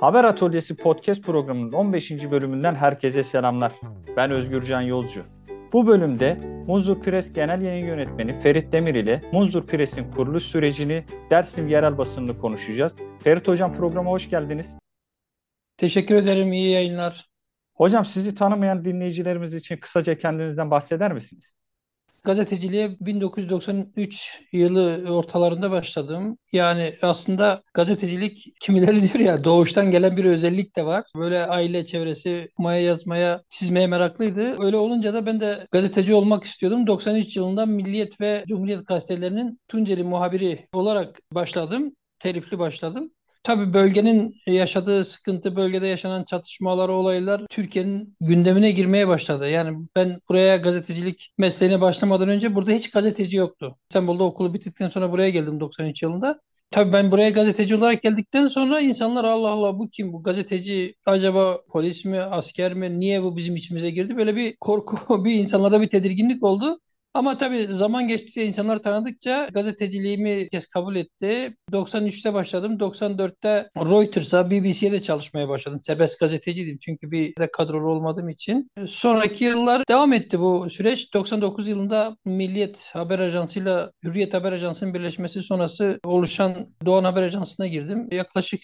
Haber Atölyesi podcast programının 15. bölümünden herkese selamlar. Ben Özgürcan Yolcu. Bu bölümde Munzur Pres Genel Yayın Yönetmeni Ferit Demir ile Munzur Pres'in kuruluş sürecini Dersim yerel basınını konuşacağız. Ferit Hocam programa hoş geldiniz. Teşekkür ederim. İyi yayınlar. Hocam sizi tanımayan dinleyicilerimiz için kısaca kendinizden bahseder misiniz? Gazeteciliğe 1993 yılı ortalarında başladım. Yani aslında gazetecilik kimileri diyor ya doğuştan gelen bir özellik de var. Böyle aile çevresi okumaya, yazmaya, çizmeye meraklıydı. Öyle olunca da ben de gazeteci olmak istiyordum. 93 yılında Milliyet ve Cumhuriyet gazetelerinin Tunceli muhabiri olarak başladım. Telifli başladım. Tabii bölgenin yaşadığı sıkıntı, bölgede yaşanan çatışmalar, olaylar Türkiye'nin gündemine girmeye başladı. Yani ben buraya gazetecilik mesleğine başlamadan önce burada hiç gazeteci yoktu. İstanbul'da okulu bitirdikten sonra buraya geldim 93 yılında. Tabii ben buraya gazeteci olarak geldikten sonra insanlar Allah Allah bu kim bu gazeteci acaba polis mi asker mi niye bu bizim içimize girdi böyle bir korku bir insanlarda bir tedirginlik oldu. Ama tabii zaman geçtikçe insanlar tanıdıkça gazeteciliğimi herkes kabul etti. 93'te başladım. 94'te Reuters'a, BBC'ye de çalışmaya başladım. Serbest gazeteciydim çünkü bir de kadrolu olmadığım için. Sonraki yıllar devam etti bu süreç. 99 yılında Milliyet Haber Ajansı'yla Hürriyet Haber Ajansı'nın birleşmesi sonrası oluşan Doğan Haber Ajansı'na girdim. Yaklaşık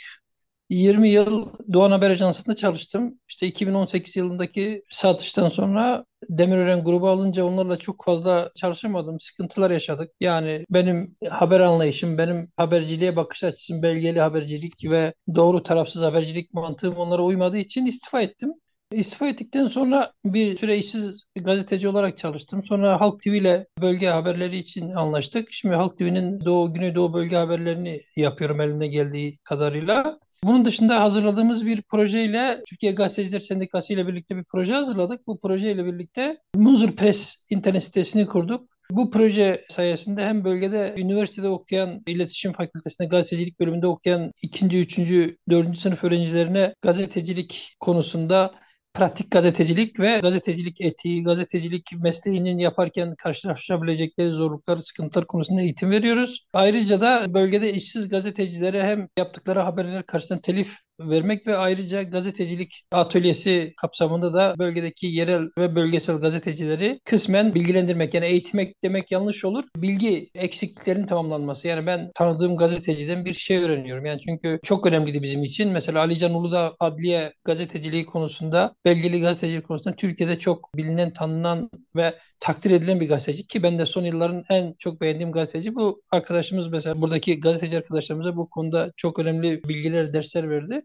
20 yıl Doğan Haber Ajansı'nda çalıştım. İşte 2018 yılındaki satıştan sonra Demirören grubu alınca onlarla çok fazla çalışamadım. Sıkıntılar yaşadık. Yani benim haber anlayışım, benim haberciliğe bakış açısım, belgeli habercilik ve doğru tarafsız habercilik mantığım onlara uymadığı için istifa ettim. İstifa ettikten sonra bir süre işsiz gazeteci olarak çalıştım. Sonra Halk TV ile bölge haberleri için anlaştık. Şimdi Halk TV'nin Doğu, Güneydoğu bölge haberlerini yapıyorum elimde geldiği kadarıyla. Bunun dışında hazırladığımız bir projeyle Türkiye Gazeteciler Sendikası ile birlikte bir proje hazırladık. Bu projeyle birlikte Munzur Press internet sitesini kurduk. Bu proje sayesinde hem bölgede üniversitede okuyan, iletişim fakültesinde gazetecilik bölümünde okuyan ikinci, üçüncü, dördüncü sınıf öğrencilerine gazetecilik konusunda pratik gazetecilik ve gazetecilik etiği, gazetecilik mesleğinin yaparken karşılaşabilecekleri zorlukları, sıkıntılar konusunda eğitim veriyoruz. Ayrıca da bölgede işsiz gazetecilere hem yaptıkları haberler karşısında telif vermek ve ayrıca gazetecilik atölyesi kapsamında da bölgedeki yerel ve bölgesel gazetecileri kısmen bilgilendirmek yani eğitmek demek yanlış olur. Bilgi eksikliklerinin tamamlanması. Yani ben tanıdığım gazeteciden bir şey öğreniyorum. Yani çünkü çok önemliydi bizim için. Mesela Ali Can Uludağ adliye gazeteciliği konusunda, belgeli gazetecilik konusunda Türkiye'de çok bilinen, tanınan ve takdir edilen bir gazeteci ki ben de son yılların en çok beğendiğim gazeteci bu arkadaşımız mesela buradaki gazeteci arkadaşlarımıza bu konuda çok önemli bilgiler, dersler verdi.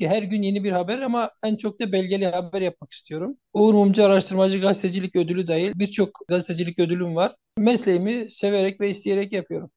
Her gün yeni bir haber ama en çok da belgeli haber yapmak istiyorum. Uğur Mumcu Araştırmacı Gazetecilik Ödülü dahil birçok gazetecilik ödülüm var. Mesleğimi severek ve isteyerek yapıyorum.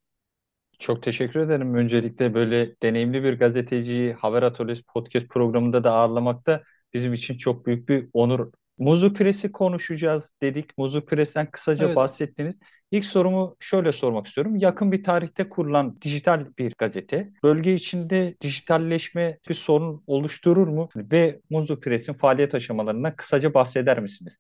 Çok teşekkür ederim. Öncelikle böyle deneyimli bir gazeteciyi Haber Atölyesi podcast programında da ağırlamak da bizim için çok büyük bir onur. Muzu Pres'i konuşacağız dedik. Muzu Pres'ten kısaca evet. bahsettiniz. İlk sorumu şöyle sormak istiyorum. Yakın bir tarihte kurulan dijital bir gazete bölge içinde dijitalleşme bir sorun oluşturur mu? Ve Munzu Press'in faaliyet aşamalarından kısaca bahseder misiniz?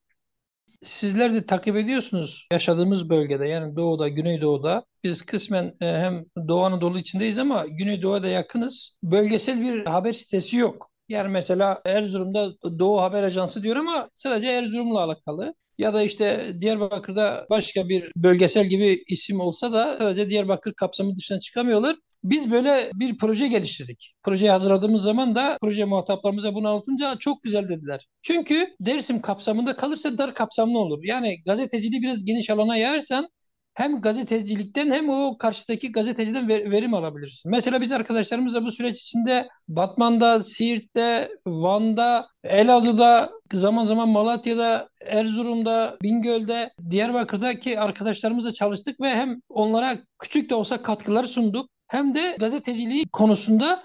Sizler de takip ediyorsunuz yaşadığımız bölgede yani doğuda, güneydoğuda. Biz kısmen e, hem Doğu Anadolu içindeyiz ama Güneydoğu'ya da yakınız. Bölgesel bir haber sitesi yok. Yani mesela Erzurum'da Doğu Haber Ajansı diyor ama sadece Erzurum'la alakalı ya da işte Diyarbakır'da başka bir bölgesel gibi isim olsa da sadece Diyarbakır kapsamı dışına çıkamıyorlar. Biz böyle bir proje geliştirdik. Projeyi hazırladığımız zaman da proje muhataplarımıza bunu anlatınca çok güzel dediler. Çünkü Dersim kapsamında kalırsa dar kapsamlı olur. Yani gazeteciliği biraz geniş alana yayarsan hem gazetecilikten hem o karşıdaki gazeteciden verim alabilirsin. Mesela biz arkadaşlarımızla bu süreç içinde Batman'da, Siirt'te, Van'da, Elazığ'da, zaman zaman Malatya'da, Erzurum'da, Bingöl'de, Diyarbakır'daki arkadaşlarımızla çalıştık ve hem onlara küçük de olsa katkılar sunduk hem de gazeteciliği konusunda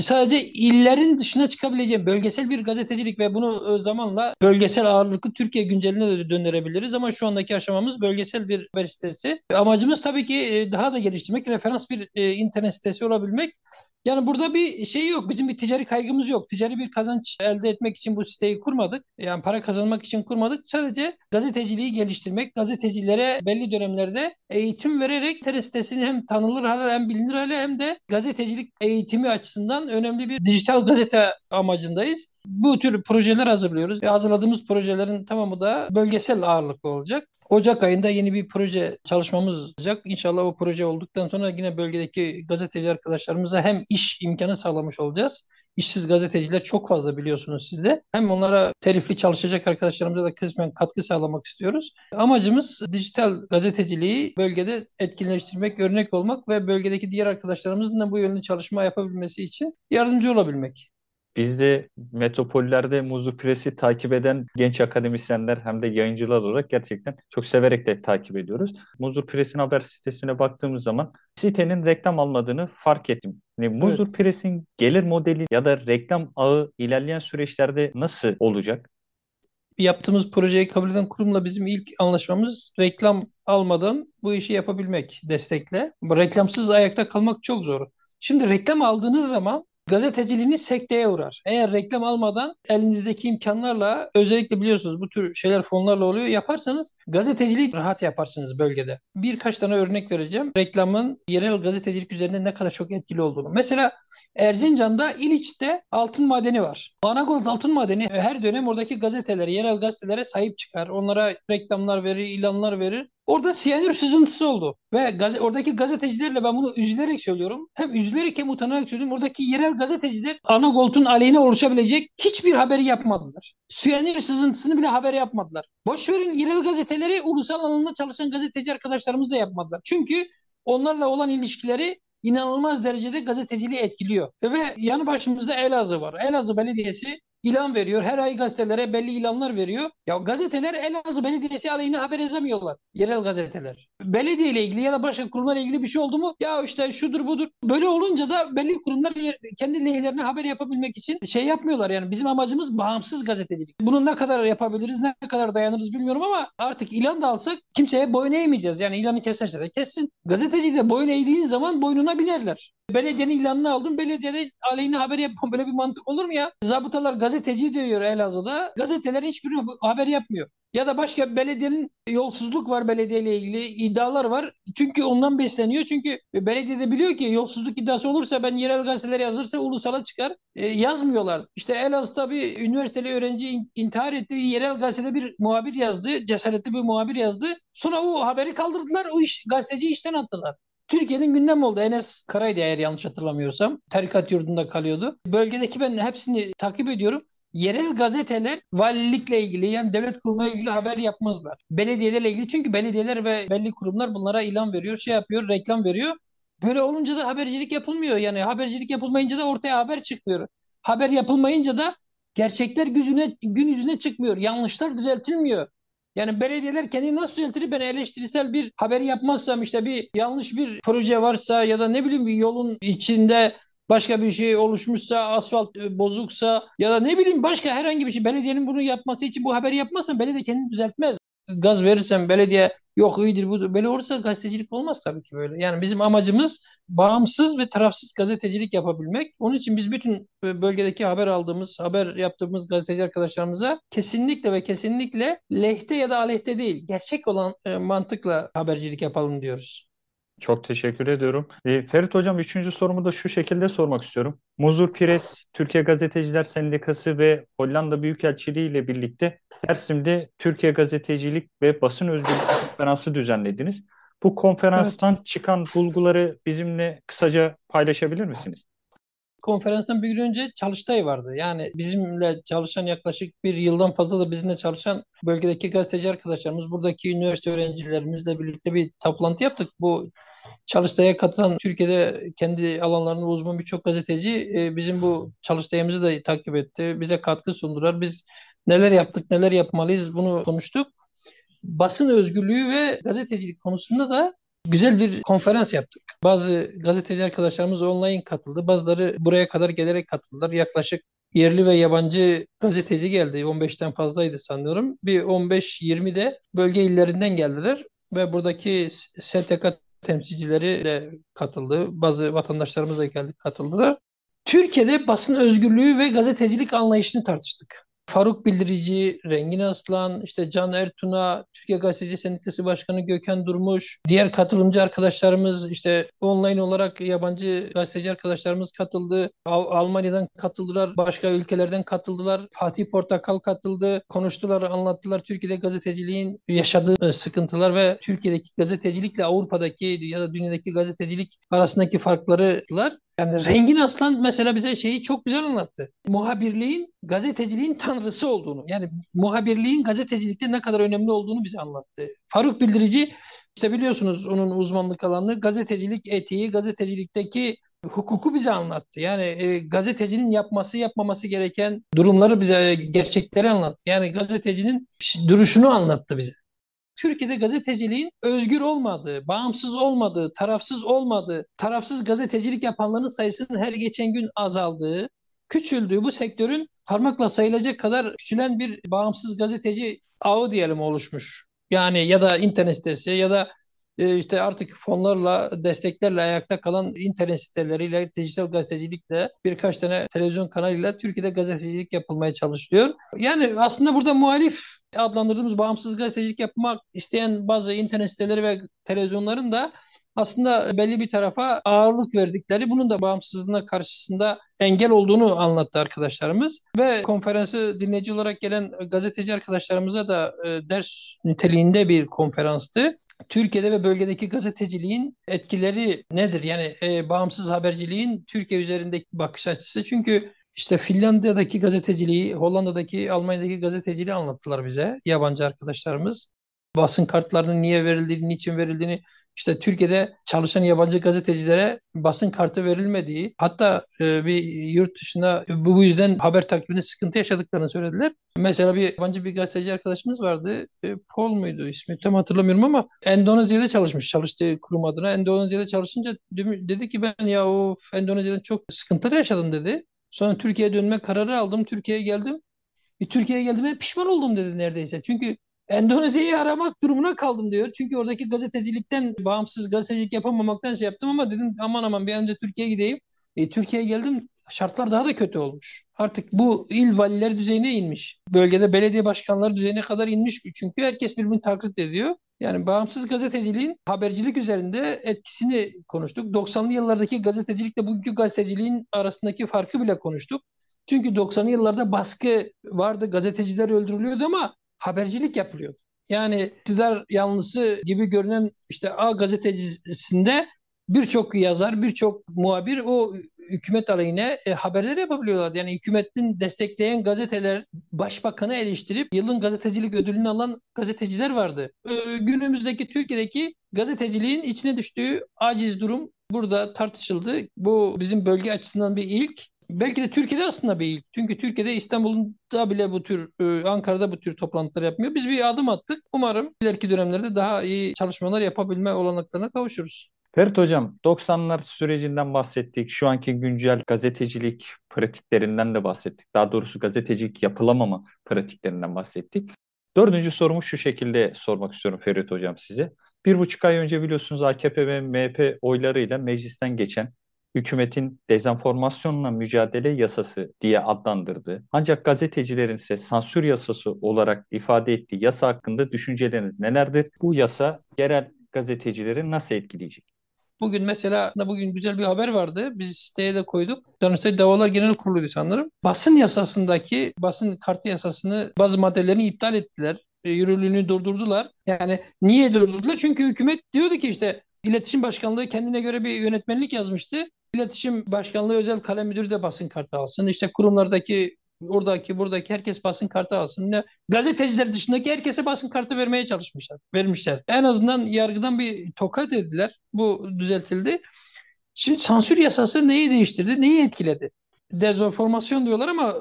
sadece illerin dışına çıkabileceği bölgesel bir gazetecilik ve bunu e, zamanla bölgesel ağırlıklı Türkiye günceline de döndürebiliriz ama şu andaki aşamamız bölgesel bir haber sitesi. Amacımız tabii ki e, daha da geliştirmek, referans bir e, internet sitesi olabilmek. Yani burada bir şey yok. Bizim bir ticari kaygımız yok. Ticari bir kazanç elde etmek için bu siteyi kurmadık. Yani para kazanmak için kurmadık. Sadece gazeteciliği geliştirmek, gazetecilere belli dönemlerde eğitim vererek TR sitesini hem tanınır hale hem bilinir hale hem de gazetecilik eğitimi açısından önemli bir dijital gazete amacındayız. Bu tür projeler hazırlıyoruz. Ve hazırladığımız projelerin tamamı da bölgesel ağırlıklı olacak. Ocak ayında yeni bir proje çalışmamız olacak. İnşallah o proje olduktan sonra yine bölgedeki gazeteci arkadaşlarımıza hem iş imkanı sağlamış olacağız. İşsiz gazeteciler çok fazla biliyorsunuz sizde. Hem onlara terifli çalışacak arkadaşlarımıza da kısmen katkı sağlamak istiyoruz. Amacımız dijital gazeteciliği bölgede etkinleştirmek, örnek olmak ve bölgedeki diğer arkadaşlarımızın da bu yönlü çalışma yapabilmesi için yardımcı olabilmek. Biz de metropollerde Muzlu Pres'i takip eden genç akademisyenler hem de yayıncılar olarak gerçekten çok severek de takip ediyoruz. Muzur Pres'in haber sitesine baktığımız zaman sitenin reklam almadığını fark ettim. Yani Muzur Evet. Pres'in gelir modeli ya da reklam ağı ilerleyen süreçlerde nasıl olacak? Yaptığımız projeyi kabul eden kurumla bizim ilk anlaşmamız reklam almadan bu işi yapabilmek destekle. Reklamsız ayakta kalmak çok zor. Şimdi reklam aldığınız zaman gazeteciliğiniz sekteye uğrar. Eğer reklam almadan elinizdeki imkanlarla özellikle biliyorsunuz bu tür şeyler fonlarla oluyor yaparsanız gazetecilik rahat yaparsınız bölgede. Birkaç tane örnek vereceğim. Reklamın yerel gazetecilik üzerinde ne kadar çok etkili olduğunu. Mesela Erzincan'da İliç'te altın madeni var. Anagold altın madeni her dönem oradaki gazetelere, yerel gazetelere sahip çıkar. Onlara reklamlar verir, ilanlar verir. Orada siyanür sızıntısı oldu. Ve gaz oradaki gazetecilerle ben bunu üzülerek söylüyorum. Hem üzülerek hem utanarak söylüyorum. Oradaki yerel gazeteciler Anagold'un aleyhine oluşabilecek hiçbir haberi yapmadılar. Siyanür sızıntısını bile haber yapmadılar. Boş verin yerel gazeteleri ulusal alanında çalışan gazeteci arkadaşlarımız da yapmadılar. Çünkü onlarla olan ilişkileri inanılmaz derecede gazeteciliği etkiliyor. Ve yanı başımızda Elazığ var. Elazığ Belediyesi ilan veriyor. Her ay gazetelere belli ilanlar veriyor. Ya gazeteler Elazığ Belediyesi aleyhine haber yazamıyorlar. Yerel gazeteler. Belediye ile ilgili ya da başka kurumlarla ilgili bir şey oldu mu? Ya işte şudur budur. Böyle olunca da belli kurumlar kendi lehlerine haber yapabilmek için şey yapmıyorlar. Yani bizim amacımız bağımsız gazetecilik. Bunu ne kadar yapabiliriz, ne kadar dayanırız bilmiyorum ama artık ilan da alsak kimseye boyun eğmeyeceğiz. Yani ilanı keserse de kessin. Gazeteci de boyun eğdiğin zaman boynuna binerler. Belediyenin ilanını aldım. Belediyede aleyhine haber yapmam. Böyle bir mantık olur mu ya? Zabıtalar gazeteci diyor Elazığ'da. Gazeteler hiçbir haber yapmıyor. Ya da başka belediyenin yolsuzluk var belediyeyle ilgili iddialar var. Çünkü ondan besleniyor. Çünkü belediye de biliyor ki yolsuzluk iddiası olursa ben yerel gazetelere yazırsa ulusala çıkar. E, yazmıyorlar. İşte Elazığ'da bir üniversiteli öğrenci intihar etti. Yerel gazetede bir muhabir yazdı. Cesaretli bir muhabir yazdı. Sonra o haberi kaldırdılar. O iş, gazeteci işten attılar. Türkiye'nin gündem oldu. Enes Karay'dı eğer yanlış hatırlamıyorsam. Tarikat yurdunda kalıyordu. Bölgedeki ben hepsini takip ediyorum. Yerel gazeteler valilikle ilgili yani devlet kurumuyla ilgili haber yapmazlar. Belediyelerle ilgili çünkü belediyeler ve belli kurumlar bunlara ilan veriyor, şey yapıyor, reklam veriyor. Böyle olunca da habercilik yapılmıyor. Yani habercilik yapılmayınca da ortaya haber çıkmıyor. Haber yapılmayınca da gerçekler yüzüne, gün yüzüne çıkmıyor. Yanlışlar düzeltilmiyor. Yani belediyeler kendini nasıl düzeltir? Ben eleştirisel bir haber yapmazsam işte bir yanlış bir proje varsa ya da ne bileyim bir yolun içinde başka bir şey oluşmuşsa, asfalt e, bozuksa ya da ne bileyim başka herhangi bir şey belediyenin bunu yapması için bu haberi yapmazsan belediye kendini düzeltmez. Gaz verirsen belediye yok iyidir bu böyle olursa gazetecilik olmaz tabii ki böyle. Yani bizim amacımız bağımsız ve tarafsız gazetecilik yapabilmek. Onun için biz bütün bölgedeki haber aldığımız, haber yaptığımız gazeteci arkadaşlarımıza kesinlikle ve kesinlikle lehte ya da aleyhte değil, gerçek olan e, mantıkla habercilik yapalım diyoruz. Çok teşekkür ediyorum. E, Ferit Hocam üçüncü sorumu da şu şekilde sormak istiyorum. Muzur Pires, Türkiye Gazeteciler Sendikası ve Hollanda Büyükelçiliği ile birlikte Dersim'de Türkiye Gazetecilik ve Basın Özgürlüğü Konferansı düzenlediniz. Bu konferanstan evet. çıkan bulguları bizimle kısaca paylaşabilir misiniz? konferanstan bir gün önce Çalıştay vardı. Yani bizimle çalışan yaklaşık bir yıldan fazla da bizimle çalışan bölgedeki gazeteci arkadaşlarımız, buradaki üniversite öğrencilerimizle birlikte bir toplantı yaptık. Bu Çalıştay'a katılan Türkiye'de kendi alanlarında uzman birçok gazeteci e, bizim bu Çalıştay'ımızı da takip etti. Bize katkı sundular. Biz neler yaptık, neler yapmalıyız bunu konuştuk. Basın özgürlüğü ve gazetecilik konusunda da güzel bir konferans yaptık. Bazı gazeteci arkadaşlarımız online katıldı. Bazıları buraya kadar gelerek katıldılar. Yaklaşık yerli ve yabancı gazeteci geldi. 15'ten fazlaydı sanıyorum. Bir 15-20 de bölge illerinden geldiler ve buradaki STK temsilcileri de katıldı. Bazı vatandaşlarımız da geldi katıldılar. Türkiye'de basın özgürlüğü ve gazetecilik anlayışını tartıştık. Faruk Bildirici, Rengin Aslan, işte Can Ertuna, Türkiye Gazeteci Sendikası Başkanı Gökhan Durmuş, diğer katılımcı arkadaşlarımız, işte online olarak yabancı gazeteci arkadaşlarımız katıldı. Al- Almanya'dan katıldılar, başka ülkelerden katıldılar. Fatih Portakal katıldı, konuştular, anlattılar Türkiye'de gazeteciliğin yaşadığı e, sıkıntılar ve Türkiye'deki gazetecilikle Avrupa'daki ya da dünyadaki gazetecilik arasındaki farkları yani Rengin Aslan mesela bize şeyi çok güzel anlattı. Muhabirliğin gazeteciliğin tanrısı olduğunu, yani muhabirliğin gazetecilikte ne kadar önemli olduğunu bize anlattı. Faruk Bildirici, işte biliyorsunuz onun uzmanlık alanı gazetecilik etiği, gazetecilikteki hukuku bize anlattı. Yani e, gazetecinin yapması yapmaması gereken durumları bize, gerçekleri anlattı. Yani gazetecinin duruşunu anlattı bize. Türkiye'de gazeteciliğin özgür olmadığı, bağımsız olmadığı, tarafsız olmadığı, tarafsız gazetecilik yapanların sayısının her geçen gün azaldığı, küçüldüğü bu sektörün parmakla sayılacak kadar küçülen bir bağımsız gazeteci ağı diyelim oluşmuş. Yani ya da internet sitesi ya da işte artık fonlarla, desteklerle ayakta kalan internet siteleriyle, dijital gazetecilikle birkaç tane televizyon kanalıyla Türkiye'de gazetecilik yapılmaya çalışılıyor. Yani aslında burada muhalif adlandırdığımız bağımsız gazetecilik yapmak isteyen bazı internet siteleri ve televizyonların da aslında belli bir tarafa ağırlık verdikleri, bunun da bağımsızlığına karşısında engel olduğunu anlattı arkadaşlarımız. Ve konferansı dinleyici olarak gelen gazeteci arkadaşlarımıza da e, ders niteliğinde bir konferanstı. Türkiye'de ve bölgedeki gazeteciliğin etkileri nedir? Yani e, bağımsız haberciliğin Türkiye üzerindeki bakış açısı. Çünkü işte Finlandiya'daki gazeteciliği, Hollanda'daki, Almanya'daki gazeteciliği anlattılar bize yabancı arkadaşlarımız. Basın kartlarının niye verildiğini, niçin verildiğini işte Türkiye'de çalışan yabancı gazetecilere basın kartı verilmediği, hatta e, bir yurt dışında bu, bu yüzden haber takibinde sıkıntı yaşadıklarını söylediler. Mesela bir yabancı bir gazeteci arkadaşımız vardı. E, Paul muydu ismi? Tam hatırlamıyorum ama Endonezya'da çalışmış. Çalıştığı kurum adına. Endonezya'da çalışınca dedi ki ben ya o Endonezya'da çok sıkıntılar yaşadım dedi. Sonra Türkiye'ye dönme kararı aldım. Türkiye'ye geldim. E, Türkiye'ye geldiğime pişman oldum dedi neredeyse. Çünkü Endonezya'yı aramak durumuna kaldım diyor. Çünkü oradaki gazetecilikten bağımsız gazetecilik yapamamaktan şey yaptım ama dedim aman aman bir önce Türkiye'ye gideyim. E, Türkiye'ye geldim şartlar daha da kötü olmuş. Artık bu il valiler düzeyine inmiş. Bölgede belediye başkanları düzeyine kadar inmiş. Çünkü herkes birbirini taklit ediyor. Yani bağımsız gazeteciliğin habercilik üzerinde etkisini konuştuk. 90'lı yıllardaki gazetecilikle bugünkü gazeteciliğin arasındaki farkı bile konuştuk. Çünkü 90'lı yıllarda baskı vardı, gazeteciler öldürülüyordu ama habercilik yapılıyor. Yani iktidar yanlısı gibi görünen işte A gazetecisinde birçok yazar, birçok muhabir o hükümet aleyhine e, haberler yapabiliyorlar. Yani hükümetin destekleyen gazeteler başbakanı eleştirip yılın gazetecilik ödülünü alan gazeteciler vardı. E, günümüzdeki Türkiye'deki gazeteciliğin içine düştüğü aciz durum burada tartışıldı. Bu bizim bölge açısından bir ilk. Belki de Türkiye'de aslında bir ilk. Çünkü Türkiye'de İstanbul'da bile bu tür, e, Ankara'da bu tür toplantılar yapmıyor. Biz bir adım attık. Umarım ileriki dönemlerde daha iyi çalışmalar yapabilme olanaklarına kavuşuruz. Ferit Hocam, 90'lar sürecinden bahsettik. Şu anki güncel gazetecilik pratiklerinden de bahsettik. Daha doğrusu gazetecilik yapılamama pratiklerinden bahsettik. Dördüncü sorumu şu şekilde sormak istiyorum Ferit Hocam size. Bir buçuk ay önce biliyorsunuz AKP ve MHP oylarıyla meclisten geçen hükümetin dezenformasyonla mücadele yasası diye adlandırdığı ancak gazetecilerin ise sansür yasası olarak ifade ettiği yasa hakkında düşünceleriniz nelerdir? Bu yasa yerel gazetecileri nasıl etkileyecek? Bugün mesela bugün güzel bir haber vardı. Biz siteye de koyduk. Danıştay Davalar Genel Kurulu'ydu sanırım. Basın yasasındaki basın kartı yasasını bazı maddelerini iptal ettiler. Yürürlüğünü durdurdular. Yani niye durdurdular? Çünkü hükümet diyordu ki işte İletişim Başkanlığı kendine göre bir yönetmenlik yazmıştı. İletişim Başkanlığı özel kalem müdürü de basın kartı alsın. İşte kurumlardaki oradaki buradaki herkes basın kartı alsın. Ne, gazeteciler dışındaki herkese basın kartı vermeye çalışmışlar. Vermişler. En azından yargıdan bir tokat ettiler. Bu düzeltildi. Şimdi sansür yasası neyi değiştirdi? Neyi etkiledi? Dezenformasyon diyorlar ama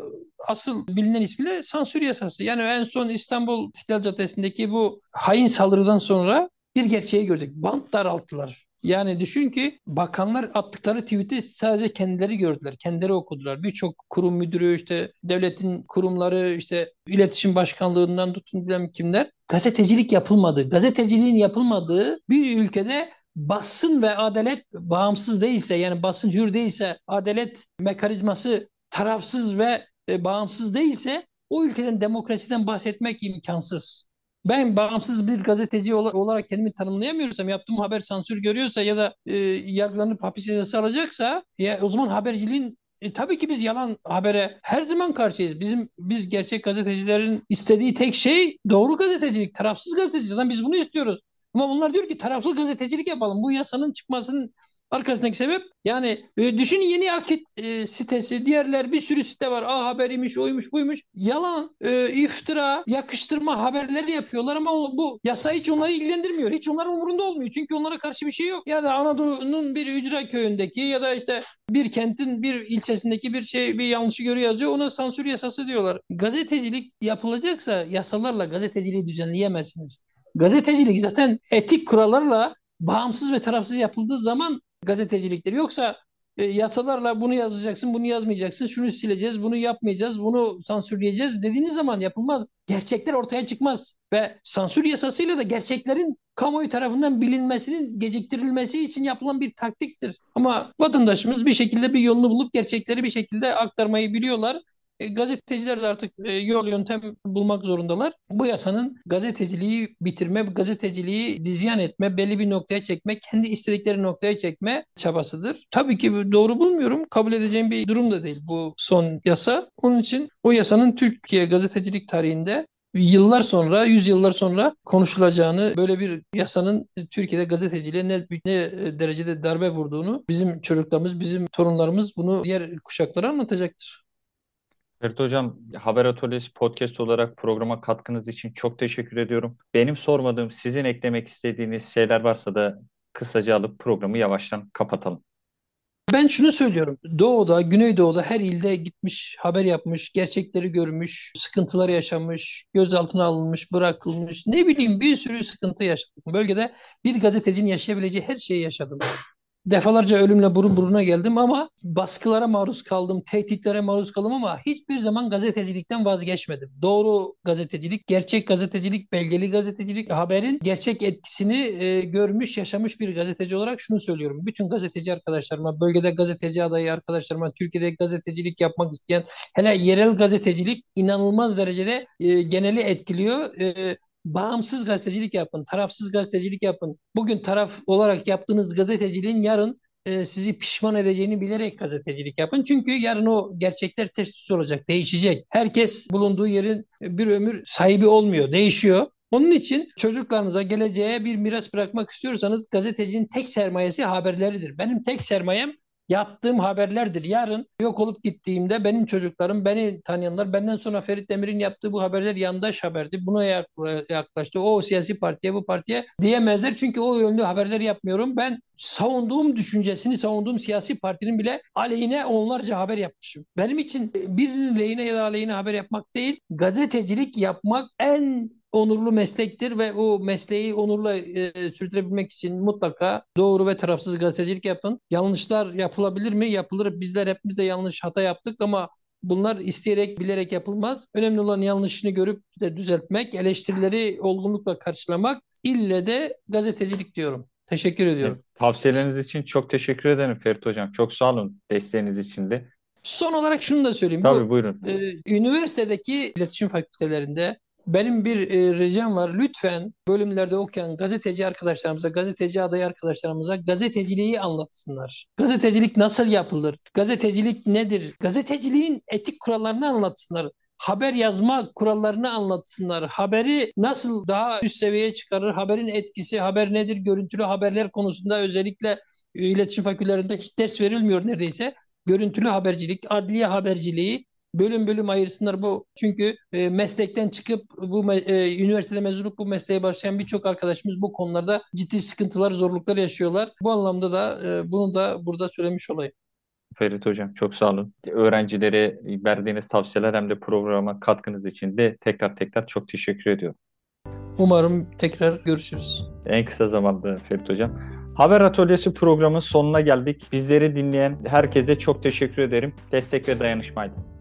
asıl bilinen ismiyle sansür yasası. Yani en son İstanbul İstiklal Caddesi'ndeki bu hain saldırıdan sonra bir gerçeği gördük. Bant daralttılar. Yani düşün ki bakanlar attıkları tweet'i sadece kendileri gördüler, kendileri okudular. Birçok kurum müdürü, işte devletin kurumları, işte iletişim başkanlığından tutun bilmem kimler gazetecilik yapılmadı. Gazeteciliğin yapılmadığı bir ülkede basın ve adalet bağımsız değilse yani basın hür değilse adalet mekanizması tarafsız ve e, bağımsız değilse o ülkeden demokrasiden bahsetmek imkansız. Ben bağımsız bir gazeteci olarak kendimi tanımlayamıyorsam, yaptığım haber sansür görüyorsa ya da e, yargılanıp hapis cezası alacaksa ya o zaman haberciliğin e, tabii ki biz yalan habere her zaman karşıyız. Bizim biz gerçek gazetecilerin istediği tek şey doğru gazetecilik, tarafsız gazetecilik. Biz bunu istiyoruz. Ama bunlar diyor ki tarafsız gazetecilik yapalım. Bu yasanın çıkmasının arkasındaki sebep yani e, düşünün yeni akit e, sitesi, diğerler bir sürü site var. A haberiymiş, oymuş, buymuş. Yalan, e, iftira, yakıştırma haberleri yapıyorlar ama o, bu yasa hiç onları ilgilendirmiyor. Hiç onların umurunda olmuyor. Çünkü onlara karşı bir şey yok. Ya da Anadolu'nun bir ücra köyündeki ya da işte bir kentin bir ilçesindeki bir şey bir yanlışı görüyor yazıyor. Ona sansür yasası diyorlar. Gazetecilik yapılacaksa yasalarla gazeteciliği düzenleyemezsiniz. Gazetecilik zaten etik kurallarla bağımsız ve tarafsız yapıldığı zaman gazeteciliktir. Yoksa e, yasalarla bunu yazacaksın, bunu yazmayacaksın, şunu sileceğiz, bunu yapmayacağız, bunu sansürleyeceğiz dediğiniz zaman yapılmaz. Gerçekler ortaya çıkmaz ve sansür yasasıyla da gerçeklerin kamuoyu tarafından bilinmesinin geciktirilmesi için yapılan bir taktiktir. Ama vatandaşımız bir şekilde bir yolunu bulup gerçekleri bir şekilde aktarmayı biliyorlar. E, gazeteciler de artık e, yol yöntem bulmak zorundalar. Bu yasanın gazeteciliği bitirme, gazeteciliği dizyan etme, belli bir noktaya çekme, kendi istedikleri noktaya çekme çabasıdır. Tabii ki doğru bulmuyorum. Kabul edeceğim bir durum da değil bu son yasa. Onun için o yasanın Türkiye gazetecilik tarihinde yıllar sonra, yüz yıllar sonra konuşulacağını, böyle bir yasanın Türkiye'de gazeteciliğe ne, ne derecede darbe vurduğunu bizim çocuklarımız, bizim torunlarımız bunu diğer kuşaklara anlatacaktır. Ferit Hocam, Haber Atölyesi podcast olarak programa katkınız için çok teşekkür ediyorum. Benim sormadığım, sizin eklemek istediğiniz şeyler varsa da kısaca alıp programı yavaştan kapatalım. Ben şunu söylüyorum. Doğu'da, Güneydoğu'da her ilde gitmiş, haber yapmış, gerçekleri görmüş, sıkıntılar yaşamış, gözaltına alınmış, bırakılmış. Ne bileyim bir sürü sıkıntı yaşadım. Bölgede bir gazetecinin yaşayabileceği her şeyi yaşadım. Defalarca ölümle burun buruna geldim ama baskılara maruz kaldım, tehditlere maruz kaldım ama hiçbir zaman gazetecilikten vazgeçmedim. Doğru gazetecilik, gerçek gazetecilik, belgeli gazetecilik, haberin gerçek etkisini e, görmüş, yaşamış bir gazeteci olarak şunu söylüyorum. Bütün gazeteci arkadaşlarıma, bölgede gazeteci adayı arkadaşlarıma, Türkiye'de gazetecilik yapmak isteyen, hele yerel gazetecilik inanılmaz derecede e, geneli etkiliyor. E, bağımsız gazetecilik yapın, tarafsız gazetecilik yapın. Bugün taraf olarak yaptığınız gazeteciliğin yarın e, sizi pişman edeceğini bilerek gazetecilik yapın. Çünkü yarın o gerçekler ters olacak, değişecek. Herkes bulunduğu yerin bir ömür sahibi olmuyor, değişiyor. Onun için çocuklarınıza geleceğe bir miras bırakmak istiyorsanız gazetecinin tek sermayesi haberleridir. Benim tek sermayem yaptığım haberlerdir. Yarın yok olup gittiğimde benim çocuklarım, beni tanıyanlar, benden sonra Ferit Demir'in yaptığı bu haberler yandaş haberdi. Buna yaklaştı. O siyasi partiye, bu partiye diyemezler. Çünkü o yönlü haberler yapmıyorum. Ben savunduğum düşüncesini, savunduğum siyasi partinin bile aleyhine onlarca haber yapmışım. Benim için birinin lehine ya da aleyhine haber yapmak değil, gazetecilik yapmak en onurlu meslektir ve o mesleği onurla e, sürdürebilmek için mutlaka doğru ve tarafsız gazetecilik yapın. Yanlışlar yapılabilir mi? Yapılır. Bizler hepimiz de yanlış hata yaptık ama bunlar isteyerek, bilerek yapılmaz. Önemli olan yanlışını görüp de düzeltmek, eleştirileri olgunlukla karşılamak. İlle de gazetecilik diyorum. Teşekkür ediyorum. Tavsiyeleriniz için çok teşekkür ederim Ferit Hocam. Çok sağ olun desteğiniz için de. Son olarak şunu da söyleyeyim. Tabii Bu, buyurun. E, üniversitedeki iletişim fakültelerinde benim bir e, ricam var. Lütfen bölümlerde okuyan gazeteci arkadaşlarımıza, gazeteci adayı arkadaşlarımıza gazeteciliği anlatsınlar. Gazetecilik nasıl yapılır? Gazetecilik nedir? Gazeteciliğin etik kurallarını anlatsınlar haber yazma kurallarını anlatsınlar. Haberi nasıl daha üst seviyeye çıkarır? Haberin etkisi, haber nedir? Görüntülü haberler konusunda özellikle iletişim fakültelerinde hiç ders verilmiyor neredeyse. Görüntülü habercilik, adliye haberciliği, bölüm bölüm ayırsınlar bu. Çünkü e, meslekten çıkıp bu e, üniversitede mezun olup bu mesleğe başlayan birçok arkadaşımız bu konularda ciddi sıkıntılar, zorluklar yaşıyorlar. Bu anlamda da e, bunu da burada söylemiş olayım. Ferit Hocam çok sağ olun. Öğrencilere verdiğiniz tavsiyeler hem de programa katkınız için de tekrar tekrar çok teşekkür ediyorum. Umarım tekrar görüşürüz. En kısa zamanda Ferit Hocam. Haber Atölyesi programının sonuna geldik. Bizleri dinleyen herkese çok teşekkür ederim. Destek ve dayanışmaydı.